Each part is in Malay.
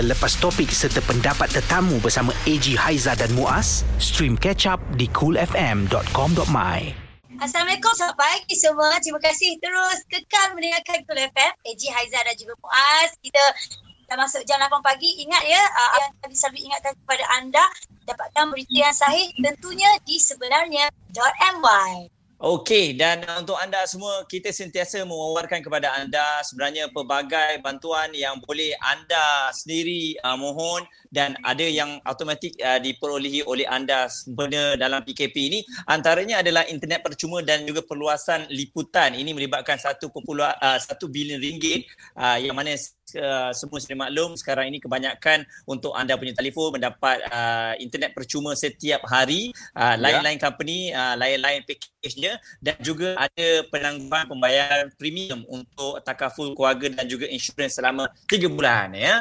terlepas topik serta pendapat tetamu bersama AG Haiza dan Muaz? Stream catch up di coolfm.com.my. Assalamualaikum, selamat pagi semua. Terima kasih terus kekal mendengarkan Cool FM. AG Haiza dan juga Muaz. Kita dah masuk jam 8 pagi. Ingat ya, uh, yang kami selalu ingatkan kepada anda, dapatkan berita yang sahih tentunya di sebenarnya.my. Okey dan untuk anda semua kita sentiasa mewawarkan kepada anda sebenarnya pelbagai bantuan yang boleh anda sendiri uh, mohon dan ada yang automatik uh, diperolehi oleh anda sempena dalam PKP ini. Antaranya adalah internet percuma dan juga perluasan liputan. Ini melibatkan 1.1 uh, bilion ringgit uh, yang mana uh, semua sudah maklum sekarang ini kebanyakan untuk anda punya telefon mendapat uh, internet percuma setiap hari. Uh, ya. lain-lain company uh, lain-lain package-nya. Dan juga ada penangguhan pembayaran premium untuk takaful keluarga dan juga insurans selama 3 bulan ya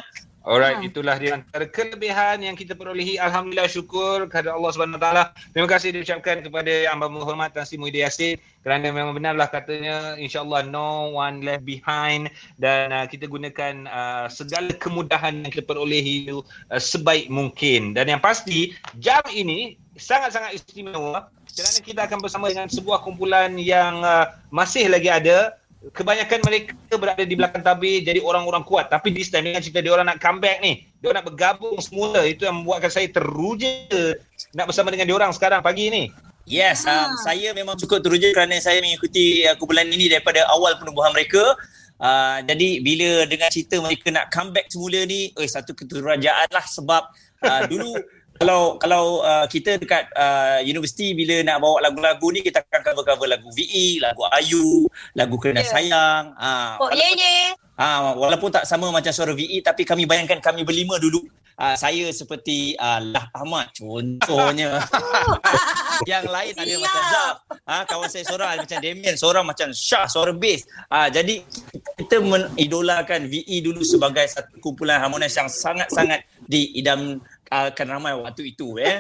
Alright, hmm. itulah dia antara kelebihan yang kita perolehi. Alhamdulillah syukur kepada Allah SWT. Terima kasih diucapkan kepada Yang Berhormat Tan Sri Muhyiddin Yassin kerana memang benarlah katanya insyaAllah no one left behind dan uh, kita gunakan uh, segala kemudahan yang kita perolehi itu uh, sebaik mungkin. Dan yang pasti, jam ini sangat-sangat istimewa kerana kita akan bersama dengan sebuah kumpulan yang uh, masih lagi ada kebanyakan mereka berada di belakang tabir jadi orang-orang kuat. Tapi di time dengan cerita dia orang nak comeback ni. Dia nak bergabung semula. Itu yang membuatkan saya teruja nak bersama dengan dia orang sekarang pagi ni. Yes um, saya memang cukup teruja kerana saya mengikuti uh, kumpulan ini daripada awal penubuhan mereka. Uh, jadi bila dengan cerita mereka nak comeback semula ni eh satu keterujaan lah sebab uh, dulu kalau kalau uh, kita dekat uh, universiti bila nak bawa lagu-lagu ni kita akan cover-cover lagu VE, lagu Ayu, lagu Kena yeah. Sayang. Ah, uh, oh, yeah, yeah. Ah, walaupun tak sama macam suara VE tapi kami bayangkan kami berlima dulu. Uh, saya seperti uh, Lah Ahmad contohnya. yang lain ada Siap. macam Zaf. Ha, kawan saya seorang macam Damien, seorang macam Shah, suara bass. Ha, jadi kita mengidolakan VE dulu sebagai satu kumpulan harmonis yang sangat-sangat diidam akan ramai waktu itu eh.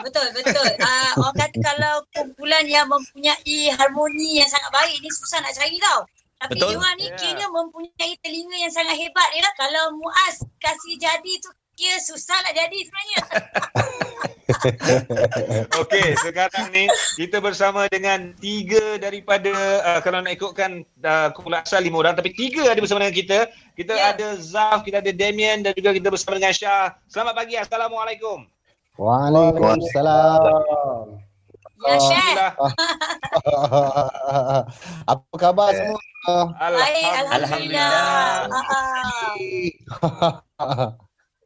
betul betul. Uh, orang kata kalau kumpulan yang mempunyai harmoni yang sangat baik ni susah nak cari tau. Tapi betul. dia ni yeah. kira mempunyai telinga yang sangat hebat ya. Kalau Muaz kasih jadi tu kira susah nak jadi sebenarnya. Okey, sekarang ni kita bersama dengan tiga daripada uh, kalau nak ikutkan uh, kumpulan asal lima orang tapi tiga ada bersama dengan kita. Kita yeah. ada Zaf, kita ada Damien dan juga kita bersama dengan Syah. Selamat pagi. Assalamualaikum. Waalaikumsalam. Ya Syah. Apa khabar semua? Alhamdulillah. Alhamdulillah.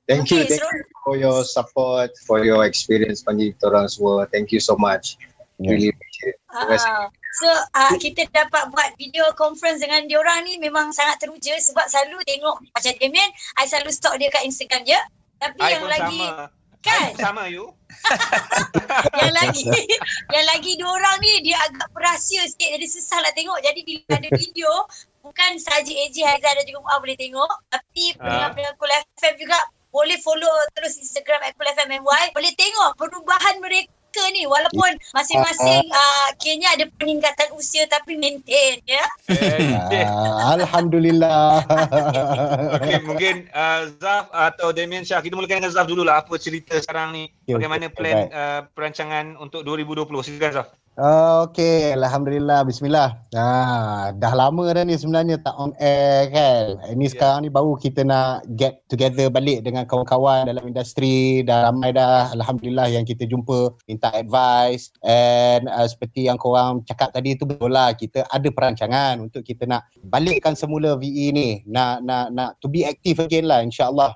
Thank okay, you, thank so, you for your support, for your experience panggil kita orang semua. Thank you so much. Yeah. Really appreciate it. Uh, so, uh, kita dapat buat video conference dengan diorang ni memang sangat teruja sebab selalu tengok macam Damien, I selalu stalk dia kat Instagram je. Tapi I yang lagi sama. Kan? Sama you. yang lagi yang lagi dua orang ni dia agak perahsia sikit jadi susah nak tengok. Jadi bila ada video bukan saja AJ Haizah dan juga Mu'ah boleh tengok tapi uh. pendengar-pendengar Cool FM juga boleh follow terus Instagram Apple FM MY. Boleh tengok perubahan mereka ni walaupun masing-masing uh, kayaknya ada peningkatan usia tapi maintain ya. Uh, Alhamdulillah. okay, mungkin uh, Zaf atau Damien Shah kita mulakan dengan Zaf dululah apa cerita sekarang ni. Bagaimana plan uh, perancangan untuk 2020? Silakan Zaf. Uh, okay, Alhamdulillah, Bismillah. Ah, dah lama dah ni sebenarnya tak on air kan. Ini yeah. sekarang ni baru kita nak get together balik dengan kawan-kawan dalam industri. Dah ramai dah, Alhamdulillah yang kita jumpa, minta advice. And uh, seperti yang korang cakap tadi tu betul lah. Kita ada perancangan untuk kita nak balikkan semula VE ni. Nak, nak, nak to be active again lah insyaAllah.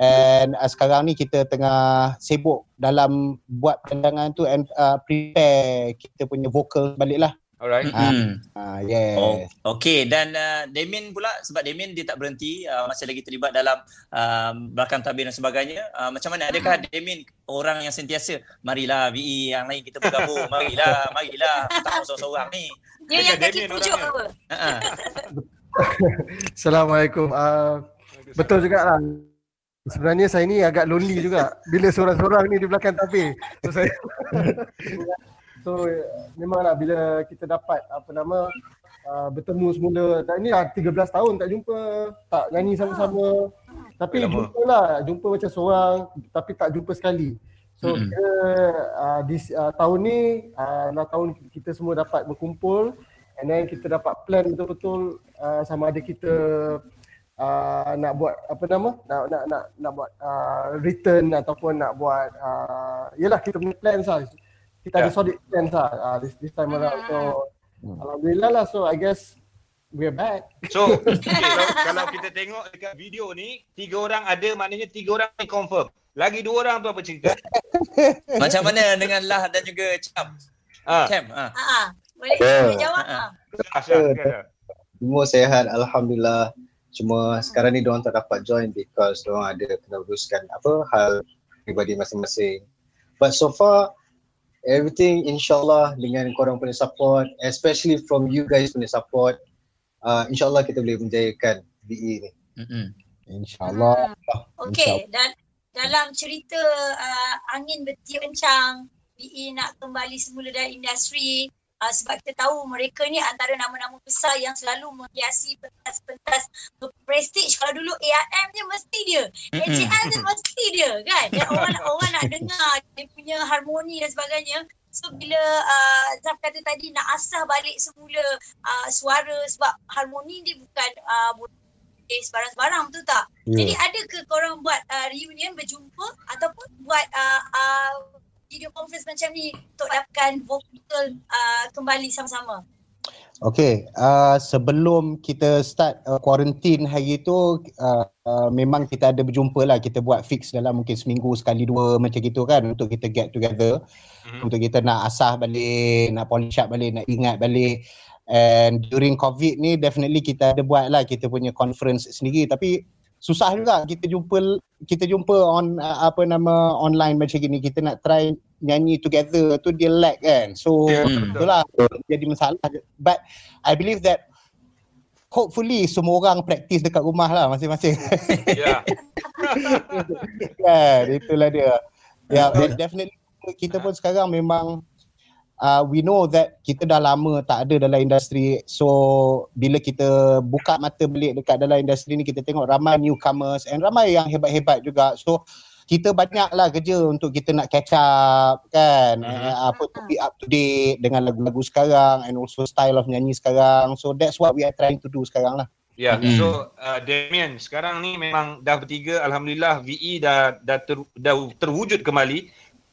And uh, sekarang ni kita tengah sibuk dalam buat pandangan tu and uh, prepare kita punya vocal balik lah. Alright. Uh, uh, yes. Oh, okay. Dan uh, Damien pula sebab Damien dia tak berhenti uh, masih lagi terlibat dalam uh, belakang tabir dan sebagainya. Uh, macam mana? Adakah Damien orang yang sentiasa marilah VE yang lain kita bergabung. marilah, marilah. Tak seorang-seorang ni. Dia yang kaki pujuk apa? Uh-huh. Assalamualaikum. Uh, betul juga lah. Sebenarnya saya ni agak lonely juga bila seorang-seorang ni di belakang tabir. So saya So memanglah bila kita dapat apa nama uh, bertemu semula dan ini dah 13 tahun tak jumpa, tak nyanyi sama-sama. Tapi Lama. jumpa lah, jumpa macam seorang tapi tak jumpa sekali. So Mm-mm. kira uh, di uh, tahun ni uh, adalah tahun kita semua dapat berkumpul and then kita dapat plan betul-betul uh, sama ada kita uh, nak buat apa nama? Nak nak nak nak buat uh, return ataupun nak buat uh, yalah kita punya plans lah. Kita ada Ya. solid plans lah uh, this, this time around. So Hmm. alhamdulillah lah so I guess we're back. So, okay, kalau, kalau kita tengok dekat video ni, tiga orang ada maknanya tiga orang ni confirm. Lagi dua orang tu apa cerita? Macam mana dengan Lah dan juga Cap? Ah, Cam. Ha. Ha ah. Boleh Ya. boleh jawab ah. Asyaf, kata. Semua sehat Alhamdulillah Cuma sekarang ni diorang tak dapat join because diorang ada kena uruskan apa hal pribadi masing-masing. But so far everything insyaAllah dengan korang punya support especially from you guys punya support uh, insyaAllah kita boleh menjayakan BE ni. Mm-mm. InsyaAllah. Okey, dan dalam cerita uh, angin bertiup kencang, BE nak kembali semula dalam industri uh, sebab kita tahu mereka ni antara nama-nama besar yang selalu menghiasi pentas-pentas prestige. Kalau dulu ARM je mesti dia. AJL je mesti dia kan. Dan orang orang nak dengar dia punya harmoni dan sebagainya. So bila uh, Zaf kata tadi nak asah balik semula uh, suara sebab harmoni dia bukan uh, boleh sebarang-sebarang betul tak? Ya. Jadi ada ke korang buat uh, reunion berjumpa ataupun buat uh, uh, video conference macam ni untuk dapatkan vokal uh, kembali sama-sama? Okay, uh, sebelum kita start uh, quarantine hari tu uh, uh, memang kita ada berjumpa lah kita buat fix dalam mungkin seminggu sekali dua macam gitu kan untuk kita get together Mhm. untuk kita nak asah balik, nak polish up balik, nak ingat balik and during covid ni definitely kita ada buat lah kita punya conference sendiri tapi susah juga kita jumpa kita jumpa on uh, apa nama online macam gini. Kita nak try nyanyi together tu dia lag kan. So Ya, betul. itulah jadi masalah but I believe that hopefully semua orang praktis dekat rumah lah masing-masing. Ya. kan itulah dia. Ya yeah, definitely kita pun sekarang memang uh, we know that kita dah lama tak ada dalam industri so bila kita buka mata balik dekat dalam industri ni kita tengok ramai newcomers and ramai yang hebat-hebat juga so kita banyaklah kerja untuk kita nak catch up kan Mhm. uh, apa to be up to date dengan lagu-lagu sekarang and also style of nyanyi sekarang so that's what we are trying to do sekarang lah Ya, Mm. so uh, Damien sekarang ni memang dah bertiga alhamdulillah VE dah dah, ter, dah terwujud kembali.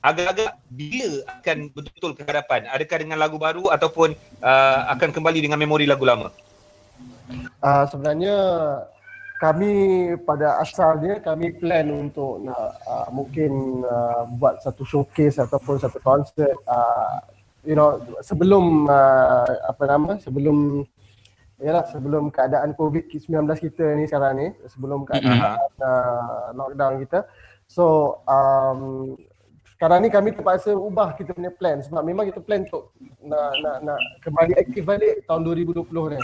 Agak-agak bila akan betul-betul ke hadapan? Adakah dengan lagu baru ataupun uh, akan kembali dengan memori lagu lama? Uh, sebenarnya kami pada asalnya kami plan untuk nak uh, mungkin uh, buat satu showcase ataupun satu konsert uh, you know sebelum uh, apa nama sebelum yalah sebelum keadaan COVID-19 kita ni sekarang ni sebelum keadaan uh, lockdown kita so um, sekarang ni kami terpaksa ubah kita punya plan sebab memang kita plan untuk nak nak nak kembali aktif balik tahun 2020 ni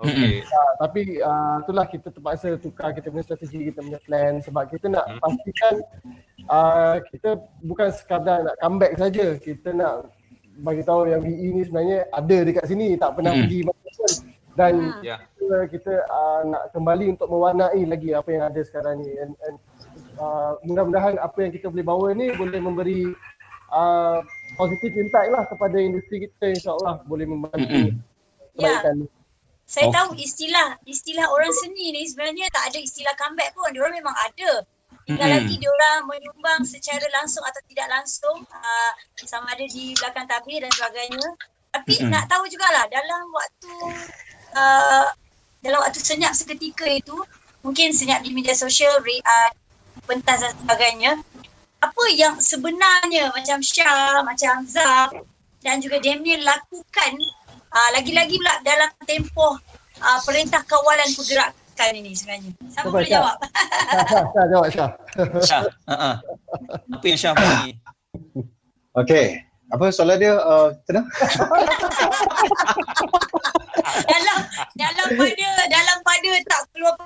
Okey. Uh, tapi uh, itulah kita terpaksa tukar kita punya strategi, kita punya plan sebab kita nak Hmm. pastikan uh, kita bukan sekadar nak comeback saja. Kita nak bagi tahu yang VE ni sebenarnya ada dekat sini, tak pernah Hmm. pergi mana-mana. Dan Hmm. Ya. kita, kita uh, nak kembali untuk mewarnai lagi apa yang ada sekarang ni. And, and uh, mudah-mudahan apa yang kita boleh bawa ni boleh memberi uh, positive impact lah kepada industri kita insyaAllah boleh membantu. Ya. kebaikan. Saya Oh. tahu istilah istilah orang seni ni sebenarnya tak ada istilah comeback pun. Diorang memang ada. Tinggal Mm-mm. lagi diorang menyumbang secara langsung atau tidak langsung uh, sama ada di belakang tabir dan sebagainya. Tapi Mm-mm. nak tahu jugalah dalam waktu uh, dalam waktu senyap seketika itu mungkin senyap di media sosial, uh, pentas dan sebagainya. Apa yang sebenarnya macam Syah, macam Zaf dan juga Damien lakukan uh, lagi-lagi pula dalam tempoh uh, perintah kawalan pergerakan ini sebenarnya. Siapa boleh Syah. jawab? Syah, jawab Syah. Syah. Uh-uh. Apa yang Syah bagi? Okay. Apa soalan dia? Uh, tenang. dalam dalam pada dalam pada tak keluar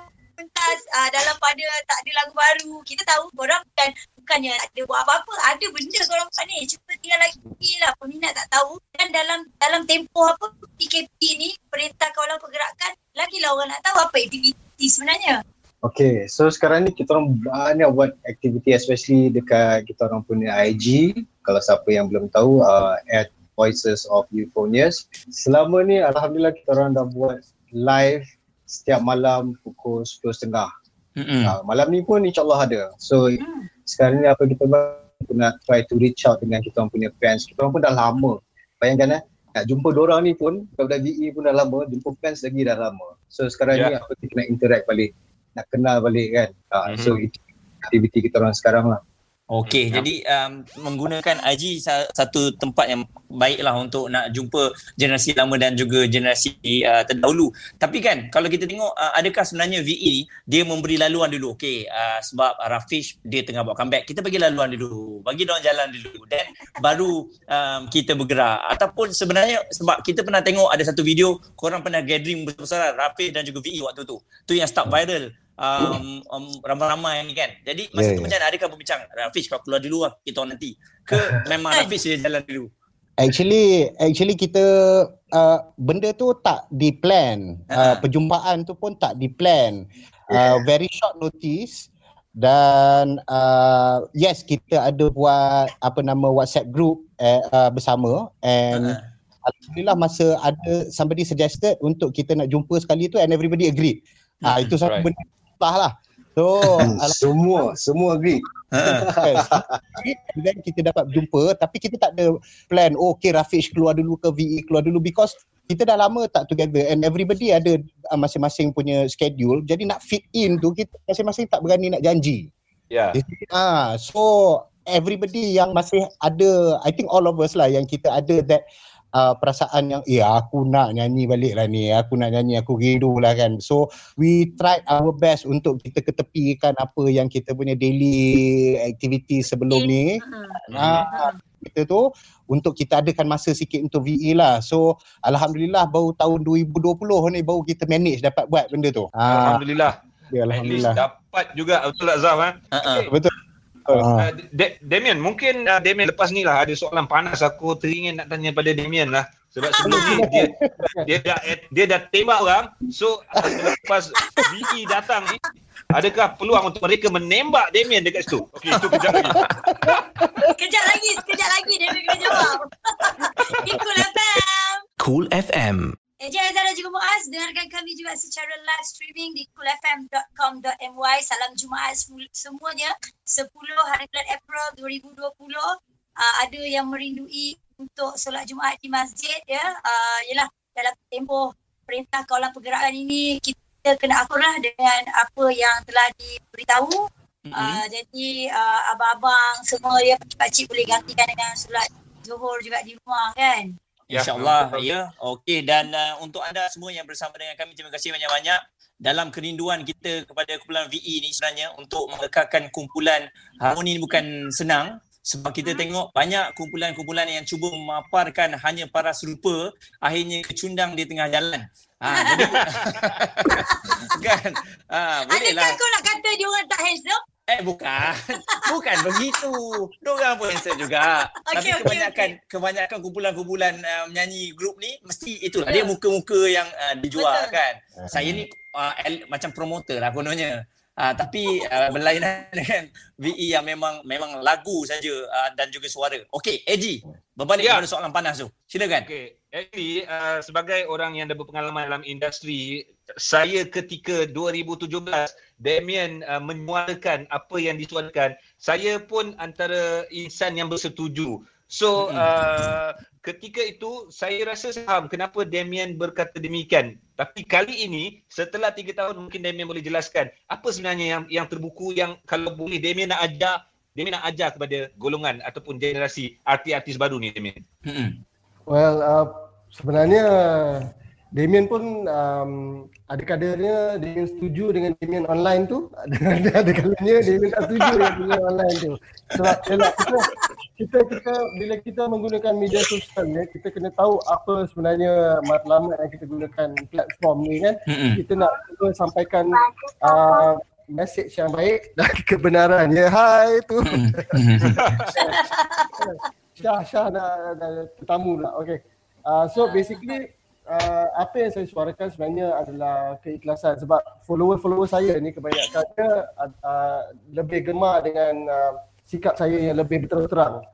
pentas uh, dalam pada tak ada lagu baru. Kita tahu korang bukan bukannya tak ada buat apa-apa. Ada benda korang buat ni cuma tinggal lagi lah. Peminat tak tahu. Dan dalam dalam tempoh apa PKP ni perintah kawalan pergerakan lagilah orang nak tahu apa aktiviti sebenarnya. Okay, so sekarang ni kita orang banyak buat aktiviti especially dekat kita orang punya IG. Kalau siapa yang belum tahu, uh, at Voices of Euphonious. Selama ni Alhamdulillah kita orang dah buat live setiap malam pukul 10.30. Mm-mm. Uh, malam ni pun insyaAllah ada. So sekarang ni apa kita buat, kita nak try to reach out dengan kita orang punya fans. Kita orang pun dah lama. Bayangkan eh, nak jumpa dorang ni pun, daripada VE pun dah lama, jumpa fans lagi dah lama. So sekarang ni Ya. apa kita nak interact balik, nak kenal balik kan. Uh, Mhm. So itu aktiviti kita orang sekarang lah. Okey, Hmm. jadi um, menggunakan IG sa- satu tempat yang baiklah untuk nak jumpa generasi lama dan juga generasi uh, terdahulu. Tapi kan kalau kita tengok uh, adakah sebenarnya VE ni dia memberi laluan dulu. Okey, uh, sebab Rafish dia tengah buat comeback. Kita bagi laluan dulu. Bagi dia jalan dulu dan baru um, kita bergerak. Ataupun sebenarnya sebab kita pernah tengok ada satu video korang pernah gathering besar-besaran Rafish dan juga VE waktu tu. Tu yang start viral um, um, ramai-ramai ni kan. Jadi masa Yeah, tu yeah. macam mana adakah berbincang Rafish kau keluar dulu lah kita orang nanti. Ke memang Rafish dia jalan dulu. Actually, actually kita uh, benda tu tak di plan. Uh, perjumpaan tu pun tak di plan. Uh, very short notice dan uh, yes kita ada buat apa nama WhatsApp group uh, uh, bersama and Ha. alhamdulillah masa ada somebody suggested untuk kita nak jumpa sekali tu and everybody agree. Ah Hmm, itu satu right. benda susah lah. So semua, semua agree. Ha. And then kita dapat jumpa tapi kita tak ada plan oh okay Rafiq keluar dulu ke VE keluar dulu because kita dah lama tak together and everybody ada uh, masing-masing punya schedule jadi nak fit in tu kita masing-masing tak berani nak janji. Ya. Ah so everybody yang masih ada I think all of us lah yang kita ada that uh, perasaan yang eh aku nak nyanyi balik lah ni aku nak nyanyi aku rindu lah kan so we tried our best untuk kita ketepikan apa yang kita punya daily activity sebelum ni Hmm. ah, kita tu untuk kita adakan masa sikit untuk VE lah so Alhamdulillah baru tahun 2020 ni baru kita manage dapat buat benda tu ah, Alhamdulillah. ya, At least Alhamdulillah dapat juga betul tak Zaf ha? Ha. ha. betul Ah. Uh, Da- Damien, mungkin uh, Damien lepas ni lah ada soalan panas aku teringin nak tanya pada Damien lah. Sebab sebelum ni dia dia dah dia dah tembak orang. So lepas VE datang ni adakah peluang untuk mereka menembak Damien dekat situ? Okey, itu kejap lagi. Kejap lagi, sekejap lagi dia kena jawab. Ikut FM. Cool FM. Eja Aizah dan juga Muaz, dengarkan kami juga secara live streaming di coolfm.com.my. Salam Jumaat semuanya. 10 hari bulan April 2020. Uh, ada yang merindui untuk solat Jumaat di masjid ya. Uh, yalah dalam tempoh perintah kawalan pergerakan ini kita kena akurlah dengan apa yang telah diberitahu. Mm-mm. Uh, jadi uh, abang-abang semua ya pakcik boleh gantikan dengan solat Zuhur juga di rumah kan. Ya, InsyaAllah betul. ya. Okey dan uh, untuk anda semua yang bersama dengan kami terima kasih banyak-banyak dalam kerinduan kita kepada kumpulan VE ni sebenarnya untuk mengekalkan kumpulan harmoni ni bukan senang sebab kita tengok banyak kumpulan-kumpulan yang cuba memaparkan hanya para serupa akhirnya kecundang di tengah jalan. Ha, jadi kan ha, boleh Adakah lah. kau nak kata dia orang tak handsome? Eh bukan. Bukan begitu. Diorang pun handsome juga. Okey, Tapi okey, kebanyakan kebanyakan kumpulan-kumpulan uh, menyanyi grup ni mesti itulah dia muka-muka yang uh, dijual Betul. kan. Saya ni uh, el- macam promoter lah kononnya. Uh, tapi uh, berlainan dengan VE yang memang memang lagu saja uh, dan juga suara. Okey, AG, berbalik Ya. kepada soalan panas tu. Silakan. Okey, actually uh, sebagai orang yang dah berpengalaman dalam industri, saya ketika 2017 Damien uh, menyuarakan apa yang disuarakan, saya pun antara insan yang bersetuju. So uh, ketika itu saya rasa saya faham kenapa Damien berkata demikian. Tapi kali ini setelah tiga tahun mungkin Damien boleh jelaskan apa sebenarnya yang yang terbuku yang kalau boleh Damien nak ajar Damien nak ajar kepada golongan ataupun generasi artis-artis baru ni Damien. Hmm. Well, uh, sebenarnya Damien pun um, ada kadarnya Damien setuju dengan Damien online tu. Ada ada kalanya Damien tak setuju dengan Damien online tu. Sebab yalah, kita, kita kita bila kita menggunakan media sosial ya, kita kena tahu apa sebenarnya matlamat yang kita gunakan platform ni kan. Kita nak cuba sampaikan uh, message yang baik dan kebenaran. Ya, hai tu. Syah, Syah dah, dah tetamu pula. Okay. Uh, so basically uh, apa yang saya suarakan sebenarnya adalah keikhlasan sebab follower-follower saya ni kebanyakannya uh, lebih gemar dengan uh, sikap saya yang lebih berterus terang.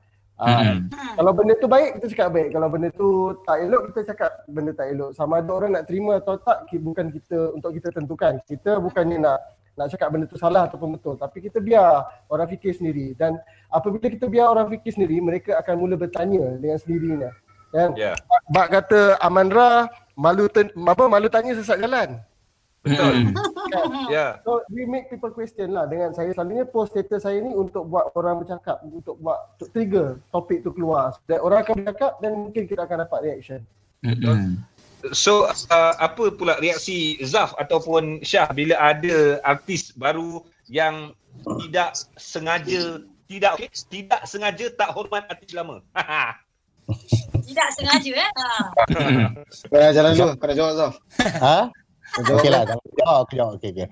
Uh, Mm-mm. Kalau benda tu baik, kita cakap baik. Kalau benda tu tak elok, kita cakap benda tak elok. Sama ada orang nak terima atau tak, bukan kita untuk kita tentukan. Kita bukannya nak nak cakap benda tu salah ataupun betul. Tapi kita biar orang fikir sendiri. Dan apabila kita biar orang fikir sendiri, mereka akan mula bertanya dengan sendirinya. Kan? Ya. Bak kata Amandra, malu ten, apa malu tanya sesat jalan. Betul. Mm-mm. Ya. So we make people question lah dengan saya selalunya post status saya ni untuk buat orang bercakap, untuk buat untuk trigger topik tu keluar. Dan orang akan bercakap dan mungkin kita akan dapat reaction. Mm-mm. So uh, apa pula reaksi Zaf ataupun Syah bila ada artis baru yang tidak sengaja tidak okay, tidak sengaja tak hormat artis lama. Tidak sengaja eh. Ha. Kau jalan dulu, kau nak jawab Zaf. Ha? Kau jawab. Okey lah, kalau jawab, aku jawab. Okey, okey.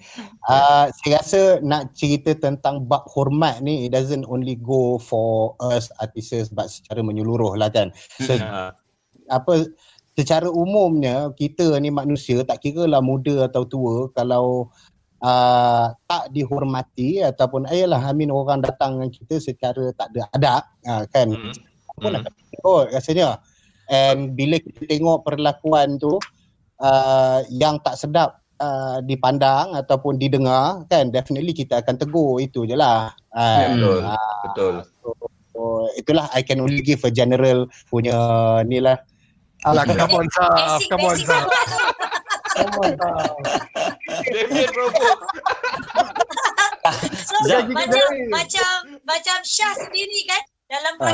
Uh, saya rasa nak cerita tentang bab hormat ni, it doesn't only go for us artists but secara menyeluruh lah kan. So, Ha. apa secara umumnya kita ni manusia tak kira lah muda atau tua kalau uh, tak dihormati ataupun ayalah I mean orang datang dengan kita secara tak ada adab uh, kan Hmm. Apa nak kata kot rasanya and bila kita tengok perlakuan tu uh, yang tak sedap uh, dipandang ataupun didengar kan definitely kita akan tegur itu je lah uh, betul. Ah, Betul. so, itulah I can only give a general punya ni lah Alah, come on Saf, come on Saf, come on Saf. Damien Provoke. So Zaf. macam macam macam Syah sendiri kan dalam Ha.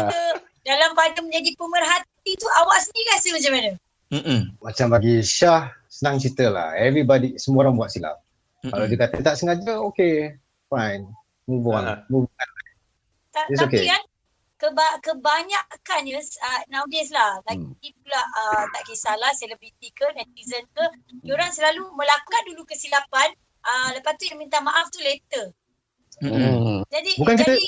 Dalam pada menjadi pemerhati tu awak sendiri rasa macam mana? Mm-mm. Macam bagi Syah, senang cerita lah. Everybody, semua orang buat silap. Kalau Mm-mm. dia kata tak sengaja, okay, fine. Move on. Ah. Move on. Ta- It's tapi okay. kan keba- kebanyakannya uh, nowadays lah lagi pula uh, tak kisahlah selebriti ke netizen ke diorang selalu melakukan dulu kesilapan uh, lepas tu yang minta maaf tu later. Hmm. jadi Bukan kita, jadi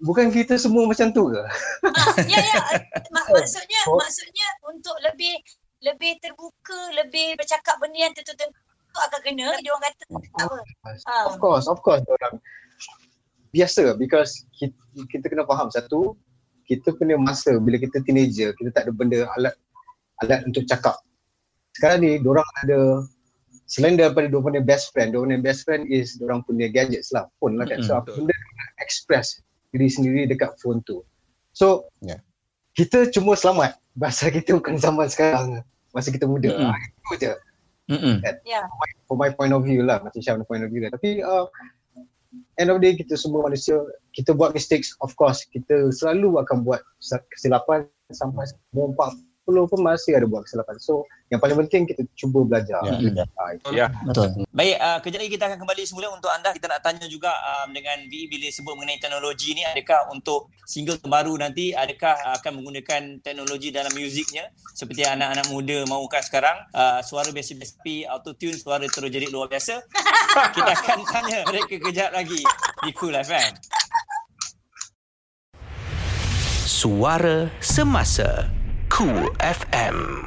bukan kita semua macam tu ke? ah, ya ya mak- maksudnya Oh. maksudnya untuk lebih lebih terbuka lebih bercakap benda yang tentu-tentu akan kena dia orang kata tak apa Ah. Of course, of course orang biasa because kita, kita kena faham satu kita punya masa bila kita teenager kita tak ada benda alat alat untuk cakap. Sekarang ni orang ada selain daripada dia punya best friend, dia punya best friend is orang punya gadgets lah, phone lah kan. So apa benda dia nak express diri sendiri dekat phone tu. So Ya. kita cuma selamat bahasa kita bukan zaman sekarang masa kita muda. Mm-mm. Mm. Itu je Mm-mm. ya for my point of view lah macam Syah punya point of view lah tapi uh, end of the day kita semua manusia kita buat mistakes of course kita selalu akan buat kesilapan sampai umur 40 pun masih ada buat kesilapan so yang paling penting kita cuba belajar Ya, ya. Ah, itu. Ya. Betul. Baik, uh, kejap lagi kita akan kembali semula untuk anda. Kita nak tanya juga um, dengan VE bila sebut mengenai teknologi ni, adakah untuk single terbaru nanti, adakah akan menggunakan teknologi dalam muziknya seperti anak-anak muda mahukan sekarang, uh, suara biasa-biasa tapi auto-tune suara terus jadi luar biasa. kita akan tanya mereka kejap lagi di Cool FM. Suara Semasa Cool FM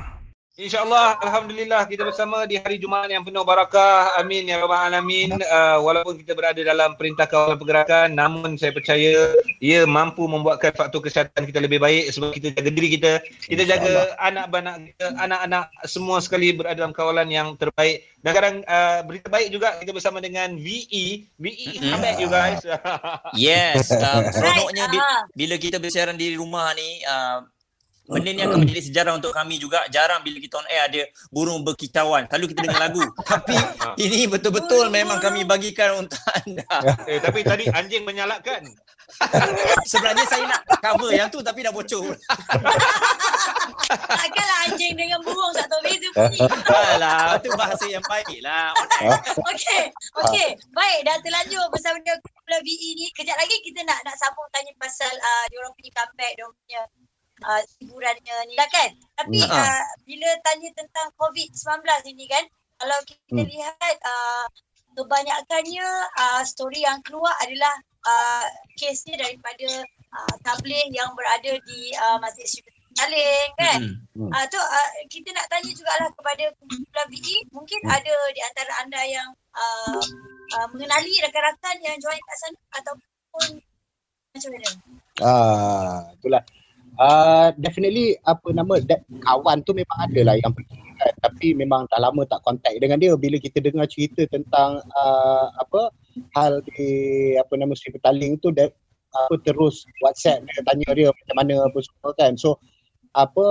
InsyaAllah, Alhamdulillah kita bersama di hari Jumaat yang penuh barakah. Amin ya Rabbal Alamin. Uh, walaupun kita berada dalam perintah kawalan pergerakan, namun saya percaya ia mampu membuatkan faktor kesihatan kita lebih baik sebab kita jaga diri kita. Kita jaga anak-anak kita, anak-anak semua sekali berada dalam kawalan yang terbaik. Dan sekarang uh, berita baik juga kita bersama dengan VE. VE is Mm-mm. come back you guys. Yes, uh, seronoknya ah. bila kita bersiaran di rumah ni, uh, benda ni akan menjadi sejarah untuk kami juga. Jarang bila kita on air ada burung berkicauan. Selalu kita dengar lagu. Tapi ini betul-betul memang kami bagikan untuk anda. eh, tapi tadi anjing menyalakkan. Sebenarnya saya nak cover yang tu tapi dah bocor. takkanlah anjing dengan burung tak tahu beza bunyi Alah, tu bahasa yang baik lah. Okey, okey. Baik, dah terlanjur bersama dengan Kumpulan VE ni. Kejap lagi kita nak nak sambung tanya pasal uh, diorang punya comeback, diorang punya uh, hiburannya ni lah kan. Tapi Hmm. uh, bila tanya tentang COVID-19 ini kan, kalau kita Hmm. lihat uh, kebanyakannya uh, story yang keluar adalah uh, kesnya daripada uh, tabligh yang berada di uh, Masjid Sri saling kan. Mm-mm. Ah tu uh, kita nak tanya jugalah kepada kumpulan VE, mungkin ada di antara anda yang uh, uh, mengenali rakan-rakan yang join kat sana ataupun macam mana? Ah, itulah. Uh, definitely apa nama that, kawan tu memang ada lah yang pergi kan. Tapi memang dah lama tak contact dengan dia bila kita dengar cerita tentang uh, apa hal di apa nama Sri Petaling tu that, apa terus WhatsApp dia tanya dia macam mana apa semua kan. So apa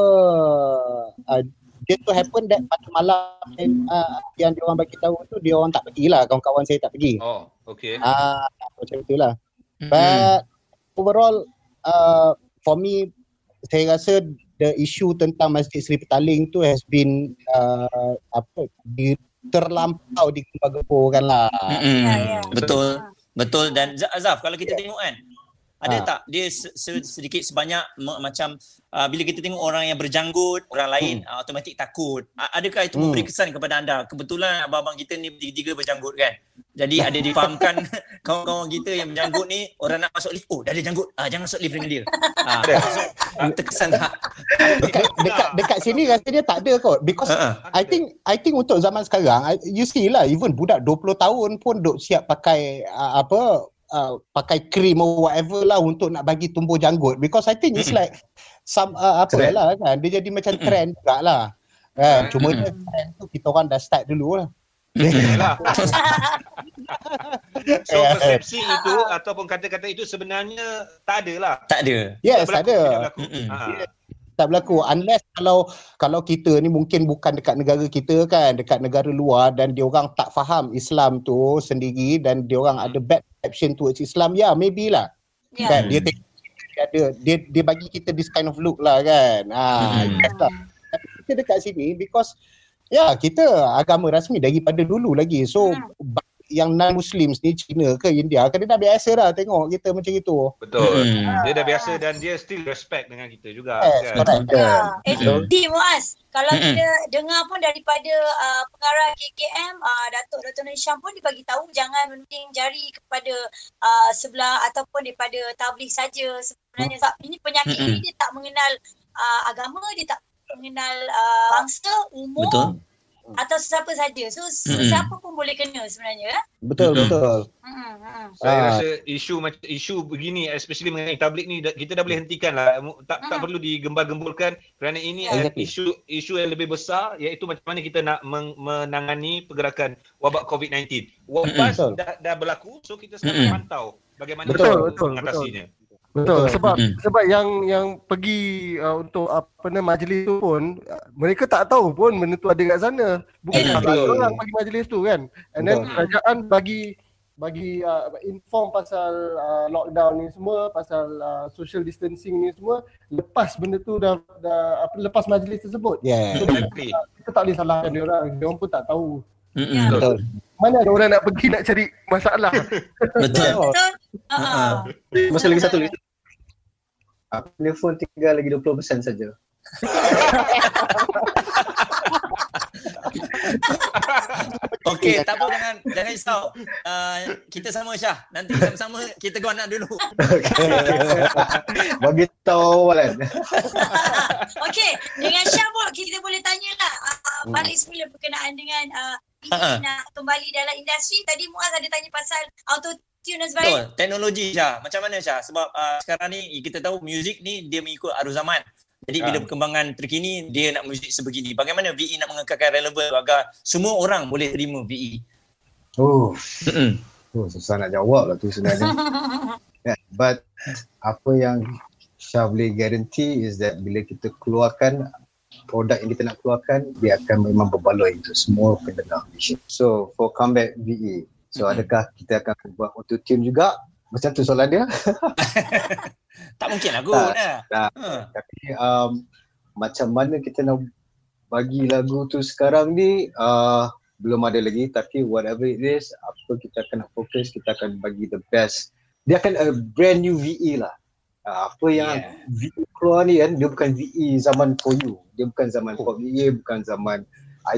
uh, dia tu happen that pada malam yang, uh, yang dia orang bagi tahu tu dia orang tak pergi lah kawan-kawan saya tak pergi. Oh, okay. Ah macam itulah. Mm-mm. But overall uh, for me saya rasa the issue tentang Masjid Seri Petaling tu has been uh, apa di terlampau digembar-gemborkan lah. Mm-mm. Ya, ya. Betul. Betul dan Azaf kalau kita tengok kan ada Ah. tak? Dia se- se- sedikit sebanyak macam uh, bila kita tengok orang yang berjanggut orang lain uh, automatik takut. Adakah itu Hmm. memberi kesan kepada anda? Kebetulan abang-abang kita ni tiga-tiga berjanggut kan? Jadi ada difahamkan kawan-kawan kita yang berjanggut ni orang nak masuk lift oh dah ada janggut. Ah jangan masuk lift dengan dia. Ah so, terkesan tak? Dekat dekat dekat sini rasanya tak ada kot. Because Ha-ha. I think I think untuk zaman sekarang you see lah even budak 20 tahun pun duk siap pakai uh, apa uh, pakai krim or whatever lah untuk nak bagi tumbuh janggut because I think it's Mm-mm. like some uh, apa Trend. lah kan dia jadi macam trend juga lah kan cuma Mm-mm. dia trend tu kita orang dah start dulu lah so Eh, persepsi itu ataupun kata-kata itu sebenarnya tak ada lah. tak ada yes Tak ada tidak berlaku. Mm-mm. Ha. Tak berlaku unless kalau kalau kita ni mungkin bukan dekat negara kita kan dekat negara luar dan dia orang tak faham Islam tu sendiri dan dia orang ada bad perception towards Islam ya yeah, maybe lah Ya. kan dia tengok dia ada dia dia bagi kita this kind of look lah kan ah Hmm. yes lah. Tapi kita dekat sini because ya kita agama rasmi daripada dulu lagi so Hmm. Yang non muslims ni Cina ke India kan dia dah biasa dah tengok kita macam itu Betul. Mm-mm. Dia dah biasa dan dia still respect dengan kita juga. yes kan? correct Ya. Eh, Betul. Di Muaz, kalau Mm-mm. kita dengar pun daripada uh, pengarah KKM, uh, Datuk Dr. Nur Hisham pun dia bagi tahu jangan menuding jari kepada uh, sebelah ataupun daripada tabligh saja. Sebenarnya sebab ini penyakit ini dia tak mengenal uh, agama, dia tak mengenal uh, bangsa, umur betul atau sesiapa saja. So Mm-mm. siapa pun boleh kena sebenarnya. betul Betul. betul Hmm, hmm. Saya Ah. rasa isu macam isu begini especially mengenai tablik ni kita dah boleh hentikan lah. Tak tak Hmm. perlu digembar-gemburkan kerana ini Ya. Exactly. isu isu yang lebih besar iaitu macam mana kita nak menangani pergerakan wabak COVID-19. Wabak dah, dah berlaku so kita sekarang pantau bagaimana Betul, kita betul, mengatasinya. Betul Betul. sebab Mm-mm. sebab yang yang pergi uh, untuk apa nama majlis tu pun uh, mereka tak tahu pun benda tu ada kat sana. Bukan yeah, orang pergi majlis tu kan. And then Betul. kerajaan bagi bagi uh, inform pasal uh, lockdown ni semua, pasal uh, social distancing ni semua lepas benda tu dah, dah apa lepas majlis tersebut. yeah Exactly. Kita tak boleh salahkan dia orang. Dia orang pun tak tahu. Mm-mm. betul Mana ada orang nak pergi nak cari masalah. betul Betul? Ha. Uh-uh. Masa lagi satu lagi. Aku telefon tinggal lagi 20% saja. Okey, tak apa jangan jangan risau. Uh, kita sama Syah. Nanti sama-sama kita go anak dulu. Bagi tahu awal kan. Okey, dengan Syah pun kita boleh tanyalah uh, balik semula berkenaan dengan uh, Ha-ha. nak kembali dalam industri. Tadi Muaz ada tanya pasal auto tune dan Betul. Teknologi Syah. Macam mana Syah? Sebab uh, sekarang ni kita tahu muzik ni dia mengikut arus zaman. Jadi bila Ha. perkembangan terkini dia nak muzik sebegini. Bagaimana VE nak mengekalkan relevan agar semua orang boleh terima? VE? Oh, Mm-mm. oh susah nak jawab lah tu sebenarnya. yeah, but apa yang Syah boleh guarantee is that bila kita keluarkan produk yang kita nak keluarkan, dia akan memang berbaloi untuk semua pendengar Malaysia. So, for comeback VE, so adakah kita akan buat auto tune juga? Macam tu soalan dia. Tak mungkin lah kot. Tak, dah. tak. Ha. Tapi um, macam mana kita nak bagi lagu tu sekarang ni uh, belum ada lagi tapi whatever it is apa kita akan nak fokus kita akan bagi the best dia akan a brand new VE lah uh, apa yang Yeah. VE keluar ni kan dia bukan VE zaman for you dia bukan zaman Oh. for VE bukan zaman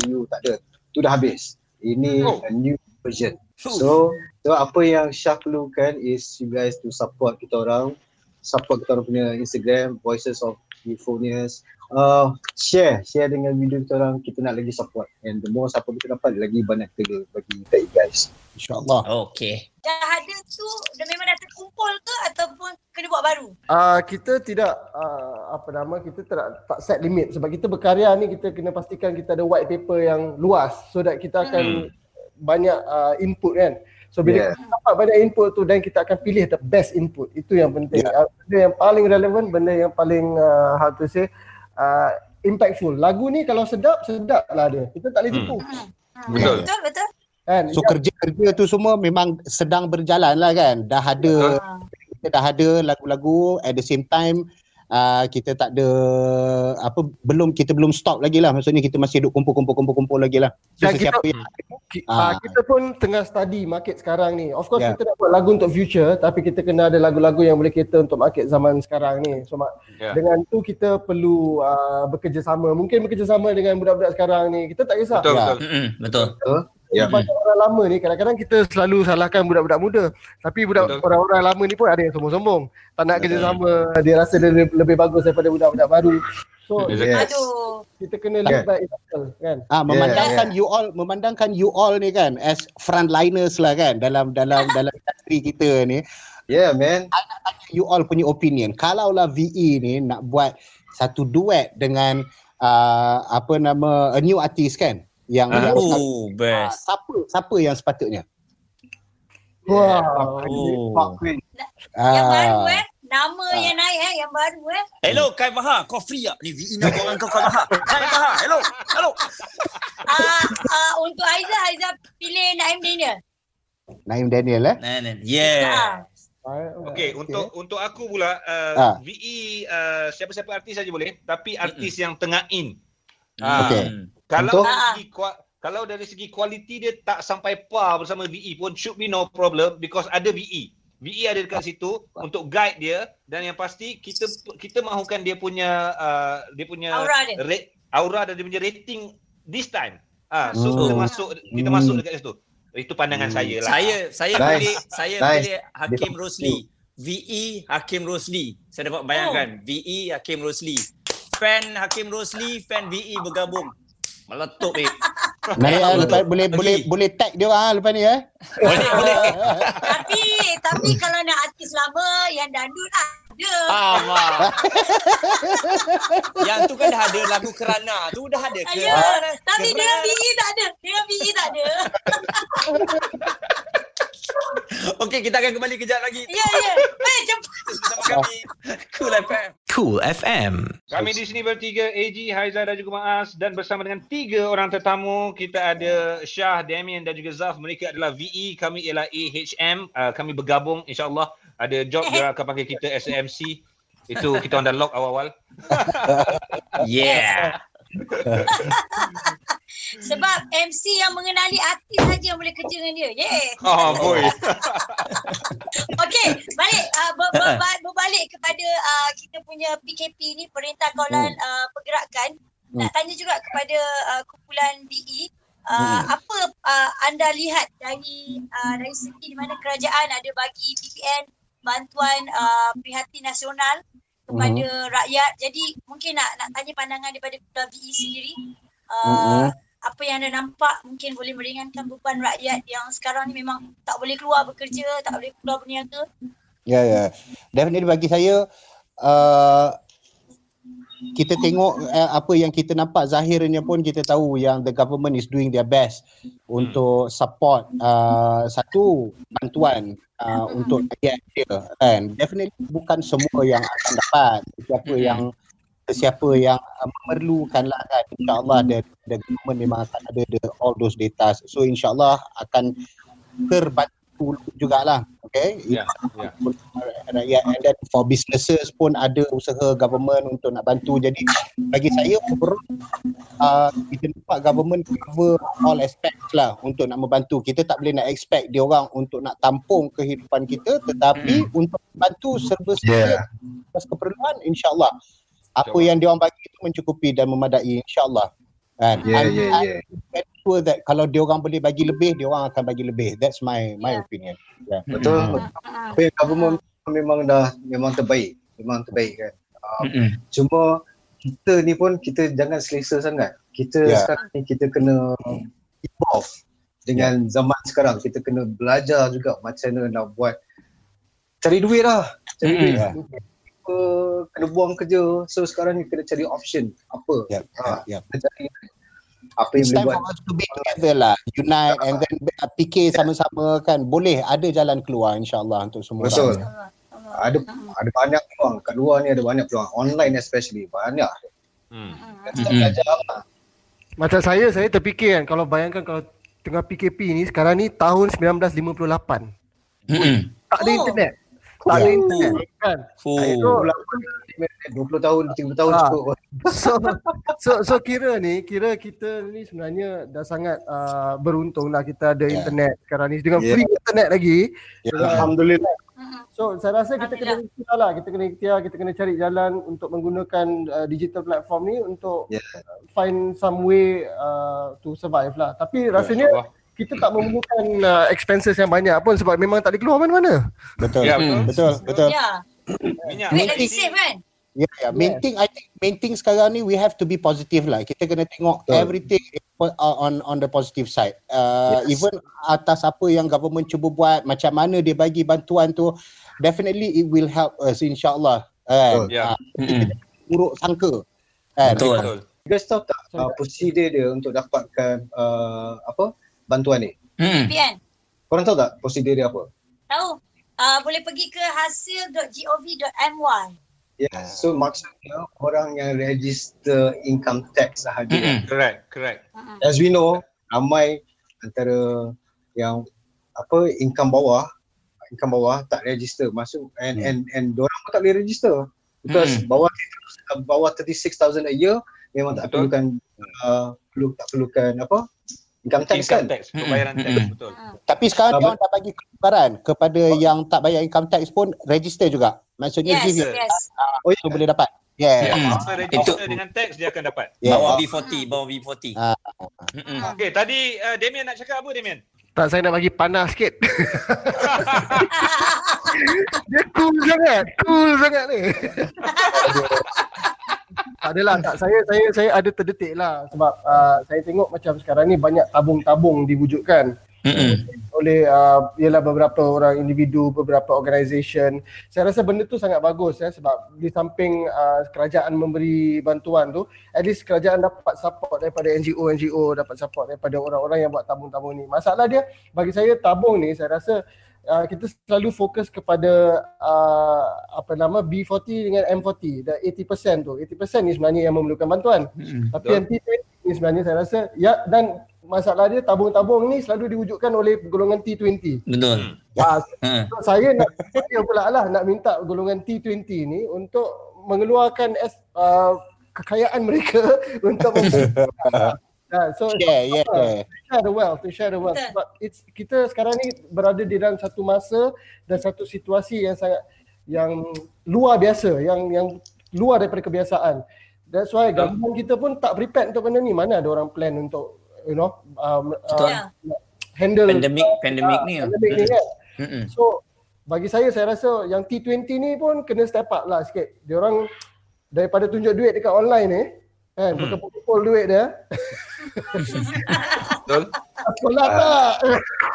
IU tak ada tu dah habis ini Oh. a new version Fuh. So, so apa yang Syah perlukan is you guys to support kita orang, support kita orang punya Instagram, Voices of Euphonious. Uh, share, share dengan video kita orang, kita nak lagi support. And the more support kita dapat, lagi banyak kita bagi kita guys. InsyaAllah. Okey. Dah ada tu, dah memang dah terkumpul ke ataupun kena buat baru? Uh, kita tidak uh, apa nama kita tak, tak set limit sebab kita berkarya ni kita kena pastikan kita ada white paper yang luas so that kita akan banyak uh, input kan. So bila Yeah. kita dapat banyak input tu dan kita akan pilih the best input. Itu yang penting. Yeah. Uh, benda yang paling relevan, benda yang paling uh, how to say uh, impactful. Lagu ni kalau sedap, sedap lah dia. Kita tak boleh Hmm. tipu. Hmm. Betul. Betul, betul. Kan? So kerja-kerja tu semua memang sedang berjalan lah kan. Dah ada Ah. kita dah ada lagu-lagu at the same time uh, kita tak ada apa belum kita belum stop lagi lah maksudnya kita masih duk kumpul-kumpul-kumpul-kumpul lagi lah. So Dan kita- yang Ki, Ah. ah. kita pun tengah study market sekarang ni. Of course Yeah. kita nak buat lagu untuk future tapi kita kena ada lagu-lagu yang boleh cater untuk market zaman sekarang ni. So Ya. dengan tu kita perlu uh, bekerjasama. Mungkin bekerjasama dengan budak-budak sekarang ni. Kita tak kisah. Betul, Ya. betul. Mm-mm, betul. Ya. Banyak orang lama ni kadang-kadang kita selalu salahkan budak-budak muda. Tapi budak Betul. orang-orang lama ni pun ada yang sombong-sombong. Tak nak Betul. kerjasama. Dia rasa dia lebih, lebih bagus daripada budak-budak baru. So. Yes. Aduh. kita kena Yeah. lead by example kan. Ah memandangkan you all memandangkan you all ni kan as frontliners lah kan dalam dalam dalam industri kita ni Yeah man. you all punya opinion kalaulah VE ni nak buat satu duet dengan uh, apa nama a new artist kan yang Ah. yang Oh, ah, best. siapa siapa yang sepatutnya Wah. Oh. Pak Queen. Yang baru ah eh. Nama Ah. yang naik eh. Yang baru eh. Hello Kai Maha, kau free tak? Ni VE nak orang kau Kai Maha. Kai Maha, hello. Hello. Ah, ah, untuk Aiza, Aiza pilih Naim Daniel. Naim Daniel eh Nah, nah. Yeah. Ah. Okey, untuk untuk aku pula uh, Ah. VE uh, siapa-siapa artis saja boleh, tapi artis yang tengah in. Ah. Okey. Kalau Contoh? dari segi kalau dari segi kualiti dia tak sampai par bersama VE pun should be no problem because ada VE. VE ada dekat situ untuk guide dia dan yang pasti kita kita mahukan dia punya uh, dia punya Aura dia. rate, aura dan dia punya rating this time. Ah, so Hmm. kita masuk kita Hmm. masuk dekat situ. Itu pandangan Hmm. saya lah. Saya saya Nice. pilih saya Nice. pilih Hakim Rosli. VE Hakim Rosli. Saya dapat bayangkan VE Hakim Rosli. Fan Hakim Rosli, fan VE bergabung. Meletup eh. Naik ah, lepas boleh boleh boleh tag dia orang ah, lepas ni eh Boleh boleh. Tapi tapi kalau nak artis lama yang dandut ada. Ah. Yang tu kan dah ada lagu kerana tu dah ada ke? Ya, tapi dengan Kerana. BE tak ada. Dengan BE tak ada. Okey, kita akan kembali kejap lagi Ya, ya. Eh, cepat. bersama kami. Cool FM. Cool FM. Kami di sini bertiga, AG, Haiza dan juga Maas dan bersama dengan tiga orang tetamu, kita ada Syah, Damien dan juga Zaf. Mereka adalah VE, kami ialah AHM. Uh, kami bergabung insyaAllah. Ada job dia akan panggil kita SMC. Itu kita on dah lock awal-awal. Yeah. Sebab MC yang mengenali artis saja yang boleh kerja dengan dia. Yeah. Oh boy. Okey, balik uh, ber, ber, ber, berbalik kepada uh, kita punya PKP ni Perintah Kawalan uh, Pergerakan. Nak tanya juga kepada uh, kumpulan BE Uh, apa uh, anda lihat dari uh, dari segi di mana kerajaan ada bagi PPN bantuan uh, prihatin nasional kepada rakyat. Jadi mungkin nak nak tanya pandangan daripada BE sendiri. Uh, apa yang anda nampak mungkin boleh meringankan beban rakyat yang sekarang ni memang tak boleh keluar bekerja, tak boleh keluar berniaga. Ya ya. Definitely bagi saya uh, kita tengok uh, apa yang kita nampak zahirnya pun kita tahu yang the government is doing their best untuk support uh, satu bantuan uh, untuk rakyat dia kan. Definitely bukan semua yang akan dapat. Siapa yang siapa yang uh, memerlukan lah kan insyaallah the, the government memang akan ada the, all those data. So insyaallah akan terbantu jugalah okay? Ya, ya. rakyat and then for businesses pun ada usaha government untuk nak bantu. Jadi bagi saya overall uh, kita nampak government cover all aspects lah untuk nak membantu. Kita tak boleh nak expect dia orang untuk nak tampung kehidupan kita tetapi untuk bantu serba Yeah. atas keperluan insyaallah apa yang dia orang bagi itu mencukupi dan memadai insyaallah kan Yeah, I'm- yeah, I'm yeah. sure that kalau dia orang boleh bagi lebih dia orang akan bagi lebih that's my my Yeah. opinion Betul. Ah, Apa yang government memang dah memang terbaik. Memang terbaik kan. Mm-mm. Cuma kita ni pun kita jangan selesa sangat. Kita yeah. sekarang ni kita kena evolve dengan zaman sekarang. Kita kena belajar juga macam mana nak buat cari duit lah. Cari Mm-mm. duit. Apa, kena buang kerja. So sekarang ni kena cari option. Apa? Yep, Ha, yep. Kena cari apa yang It's boleh time buat. for us to be together lah. Unite and then uh, fikir sama-sama kan. Boleh ada jalan keluar insyaAllah untuk semua Betul. orang. Ada ada banyak peluang. Kat luar ni ada banyak peluang. Online especially. Banyak. Hmm. Belajar lah. Macam saya, saya terfikir kan kalau bayangkan kalau tengah PKP ni sekarang ni tahun 1958. Mm-mm. Tak ada Oh. internet. Tak ada Ya. internet kan. Oh. So, 20 tahun, 30 tahun Ah. cukup. so so so kira ni kira kita ni sebenarnya dah sangat uh, beruntung lah kita ada Ya. internet sekarang ni dengan Ya. free internet lagi Ya. Alhamdulillah. so saya rasa kita kena ikhtiar lah kita kena ikhtiar kita kena cari jalan untuk menggunakan uh, digital platform ni untuk Ya. uh, find some way uh, to survive lah tapi rasanya InsyaAllah. Kita tak memerlukan uh, expenses yang banyak pun sebab memang tak boleh keluar mana-mana Betul. Ya, Hmm. Betul, betul. Ya, Minyak. duit lagi safe kan? Ya, yeah, main thing I think main thing sekarang ni we have to be positive lah. Kita kena tengok Betul. everything on on the positive side. Uh, Yes. even atas apa yang government cuba buat, macam mana dia bagi bantuan tu, definitely it will help us insyaallah. Kan? Betul. Ya. Ah, Mm-mm. buruk sangka. Kan? Betul. Betul. You guys tahu tak uh, prosedur dia untuk dapatkan uh, apa bantuan ni? Mm-mm. Pian, Korang tahu tak prosedur dia apa? tahu? Uh, boleh pergi ke hasil.gov.my. Yes. So maksudnya orang yang register income tax sahaja. Mm-mm. Correct, correct. Mm-mm. As we know, ramai antara yang apa income bawah income bawah tak register masuk and Hmm. and and dorang pun tak boleh register because Hmm. bawah bawah 36000 a year memang tak Betul. perlukan uh, perlu tak perlukan apa income tax Income kan tax, pembayaran tax, betul. Tapi sekarang Ah, dia orang dah bagi keluaran kepada yang tak bayar income tax pun register juga. Maksudnya Yes, give you yes. oh ya tu boleh dapat. Yeah. Mm. Apa register dengan tax dia akan dapat. yeah. Bawah B40, bawah B40. Ah. Mm-mm. Okey, tadi uh, Damian nak cakap apa Damian? tak saya nak bagi panas sikit dia cool sangat cool sangat ni tak adalah tak saya saya saya ada terdetik lah sebab uh, saya tengok macam sekarang ni banyak tabung-tabung diwujudkan Mm-mm. oleh uh, ialah beberapa orang individu, beberapa organisation. Saya rasa benda tu sangat bagus ya sebab di samping uh, kerajaan memberi bantuan tu, at least kerajaan dapat support daripada NGO-NGO, dapat support daripada orang-orang yang buat tabung-tabung ni. Masalah dia bagi saya tabung ni saya rasa uh, kita selalu fokus kepada uh, apa nama B40 dengan M40, the 80% tu. 80% ni sebenarnya yang memerlukan bantuan. Mm-mm. Tapi yang T20 ni sebenarnya saya rasa ya dan masalah dia tabung-tabung ni selalu diwujudkan oleh golongan T20. Betul. Ah, Ha. so saya nak saya pula lah nak minta golongan T20 ni untuk mengeluarkan es, uh, kekayaan mereka untuk Ah, so Yeah, yeah, yeah. share the wealth, to share the wealth. Sebab it's kita sekarang ni berada di dalam satu masa dan satu situasi yang sangat yang luar biasa, yang yang luar daripada kebiasaan. That's why government kita pun tak prepared untuk benda ni. Mana ada orang plan untuk you know um, Betul. uh, handle Pandemik, pandemik ni. lah. pandemik ni kan. Mm-mm. So bagi saya saya rasa yang T20 ni pun kena step up lah sikit. Dia orang daripada tunjuk duit dekat online ni kan Hmm. berkumpul duit dia. Betul? Sekolah tak.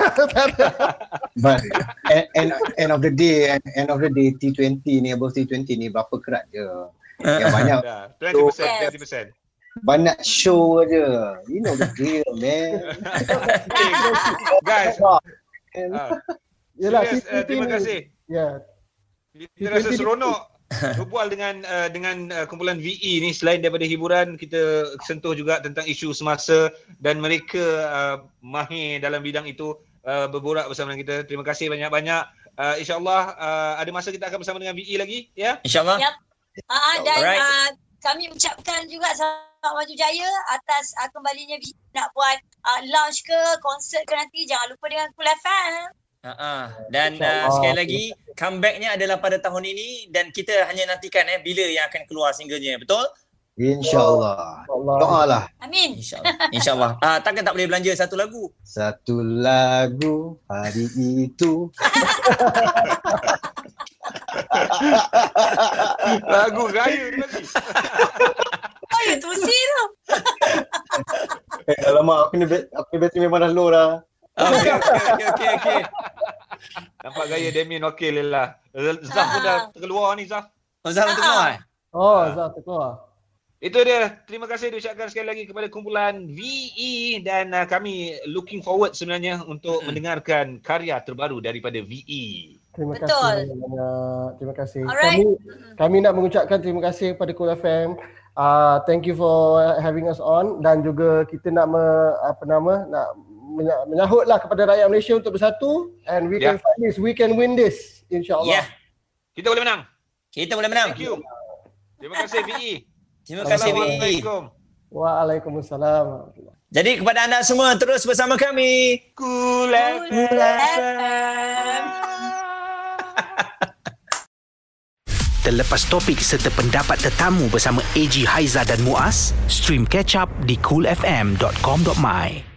Tak but end, end, end of the day end, end of the day T20 ni above T20 ni berapa kerat je yang banyak Ya, 20%, Yes. 20%. banyak show aja you know the drill man Okay, guys, ah, Yalah serious, uh, T20 terima kasih. Ya. Kita rasa seronok berbual dengan uh, dengan uh, kumpulan VE ni selain daripada hiburan kita sentuh juga tentang isu semasa dan mereka uh, mahir dalam bidang itu uh, berborak bersama dengan kita. Terima kasih banyak-banyak. Uh, InsyaAllah uh, ada masa kita akan bersama dengan VE lagi ya. InsyaAllah. Yap. Ah, dan Alright. uh, kami ucapkan juga selamat maju jaya atas uh, kembalinya Vi nak buat uh, launch ke konsert ke nanti jangan lupa dengan Cool FM. Ha Dan uh, sekali lagi comebacknya adalah pada tahun ini dan kita hanya nantikan eh bila yang akan keluar singlenya. Betul? insyaallah Allah. doa lah Amin. InsyaAllah. InsyaAllah. Ah takkan tak boleh belanja satu lagu? satu lagu hari itu Lagu gaya tu lagi. Oh, ya tusi tu. Eh, alamak, aku ni, bat- aku ni bateri memang dah low dah. Okey okey okey okey okey. Nampak gaya Damien okey lelah. Zaf pun dah terkeluar ni Zaf. Oh Zaf untuk Noah. eh? Oh, Zaf terkeluar. Itu dia. Terima kasih diucapkan sekali lagi kepada kumpulan VE dan uh, kami looking forward sebenarnya untuk Hmm. mendengarkan karya terbaru daripada. VE. Terima Betul. kasih banyak. Terima kasih. Alright. Kami kami nak mengucapkan terima kasih kepada Cool FM. Uh, thank you for having us on dan juga kita nak me, apa nama nak menyahutlah kepada rakyat Malaysia untuk bersatu and we Ya. can fight this, we can win this insyaallah. Ya, Kita boleh menang. kita boleh menang. Thank you. Terima kasih VE. Terima kasih VE. Assalamualaikum. Waalaikumsalam. Jadi kepada anda semua terus bersama kami. FM. Terlepas topik serta pendapat tetamu bersama AG Haiza dan Muaz, stream catch up di coolfm.com.my.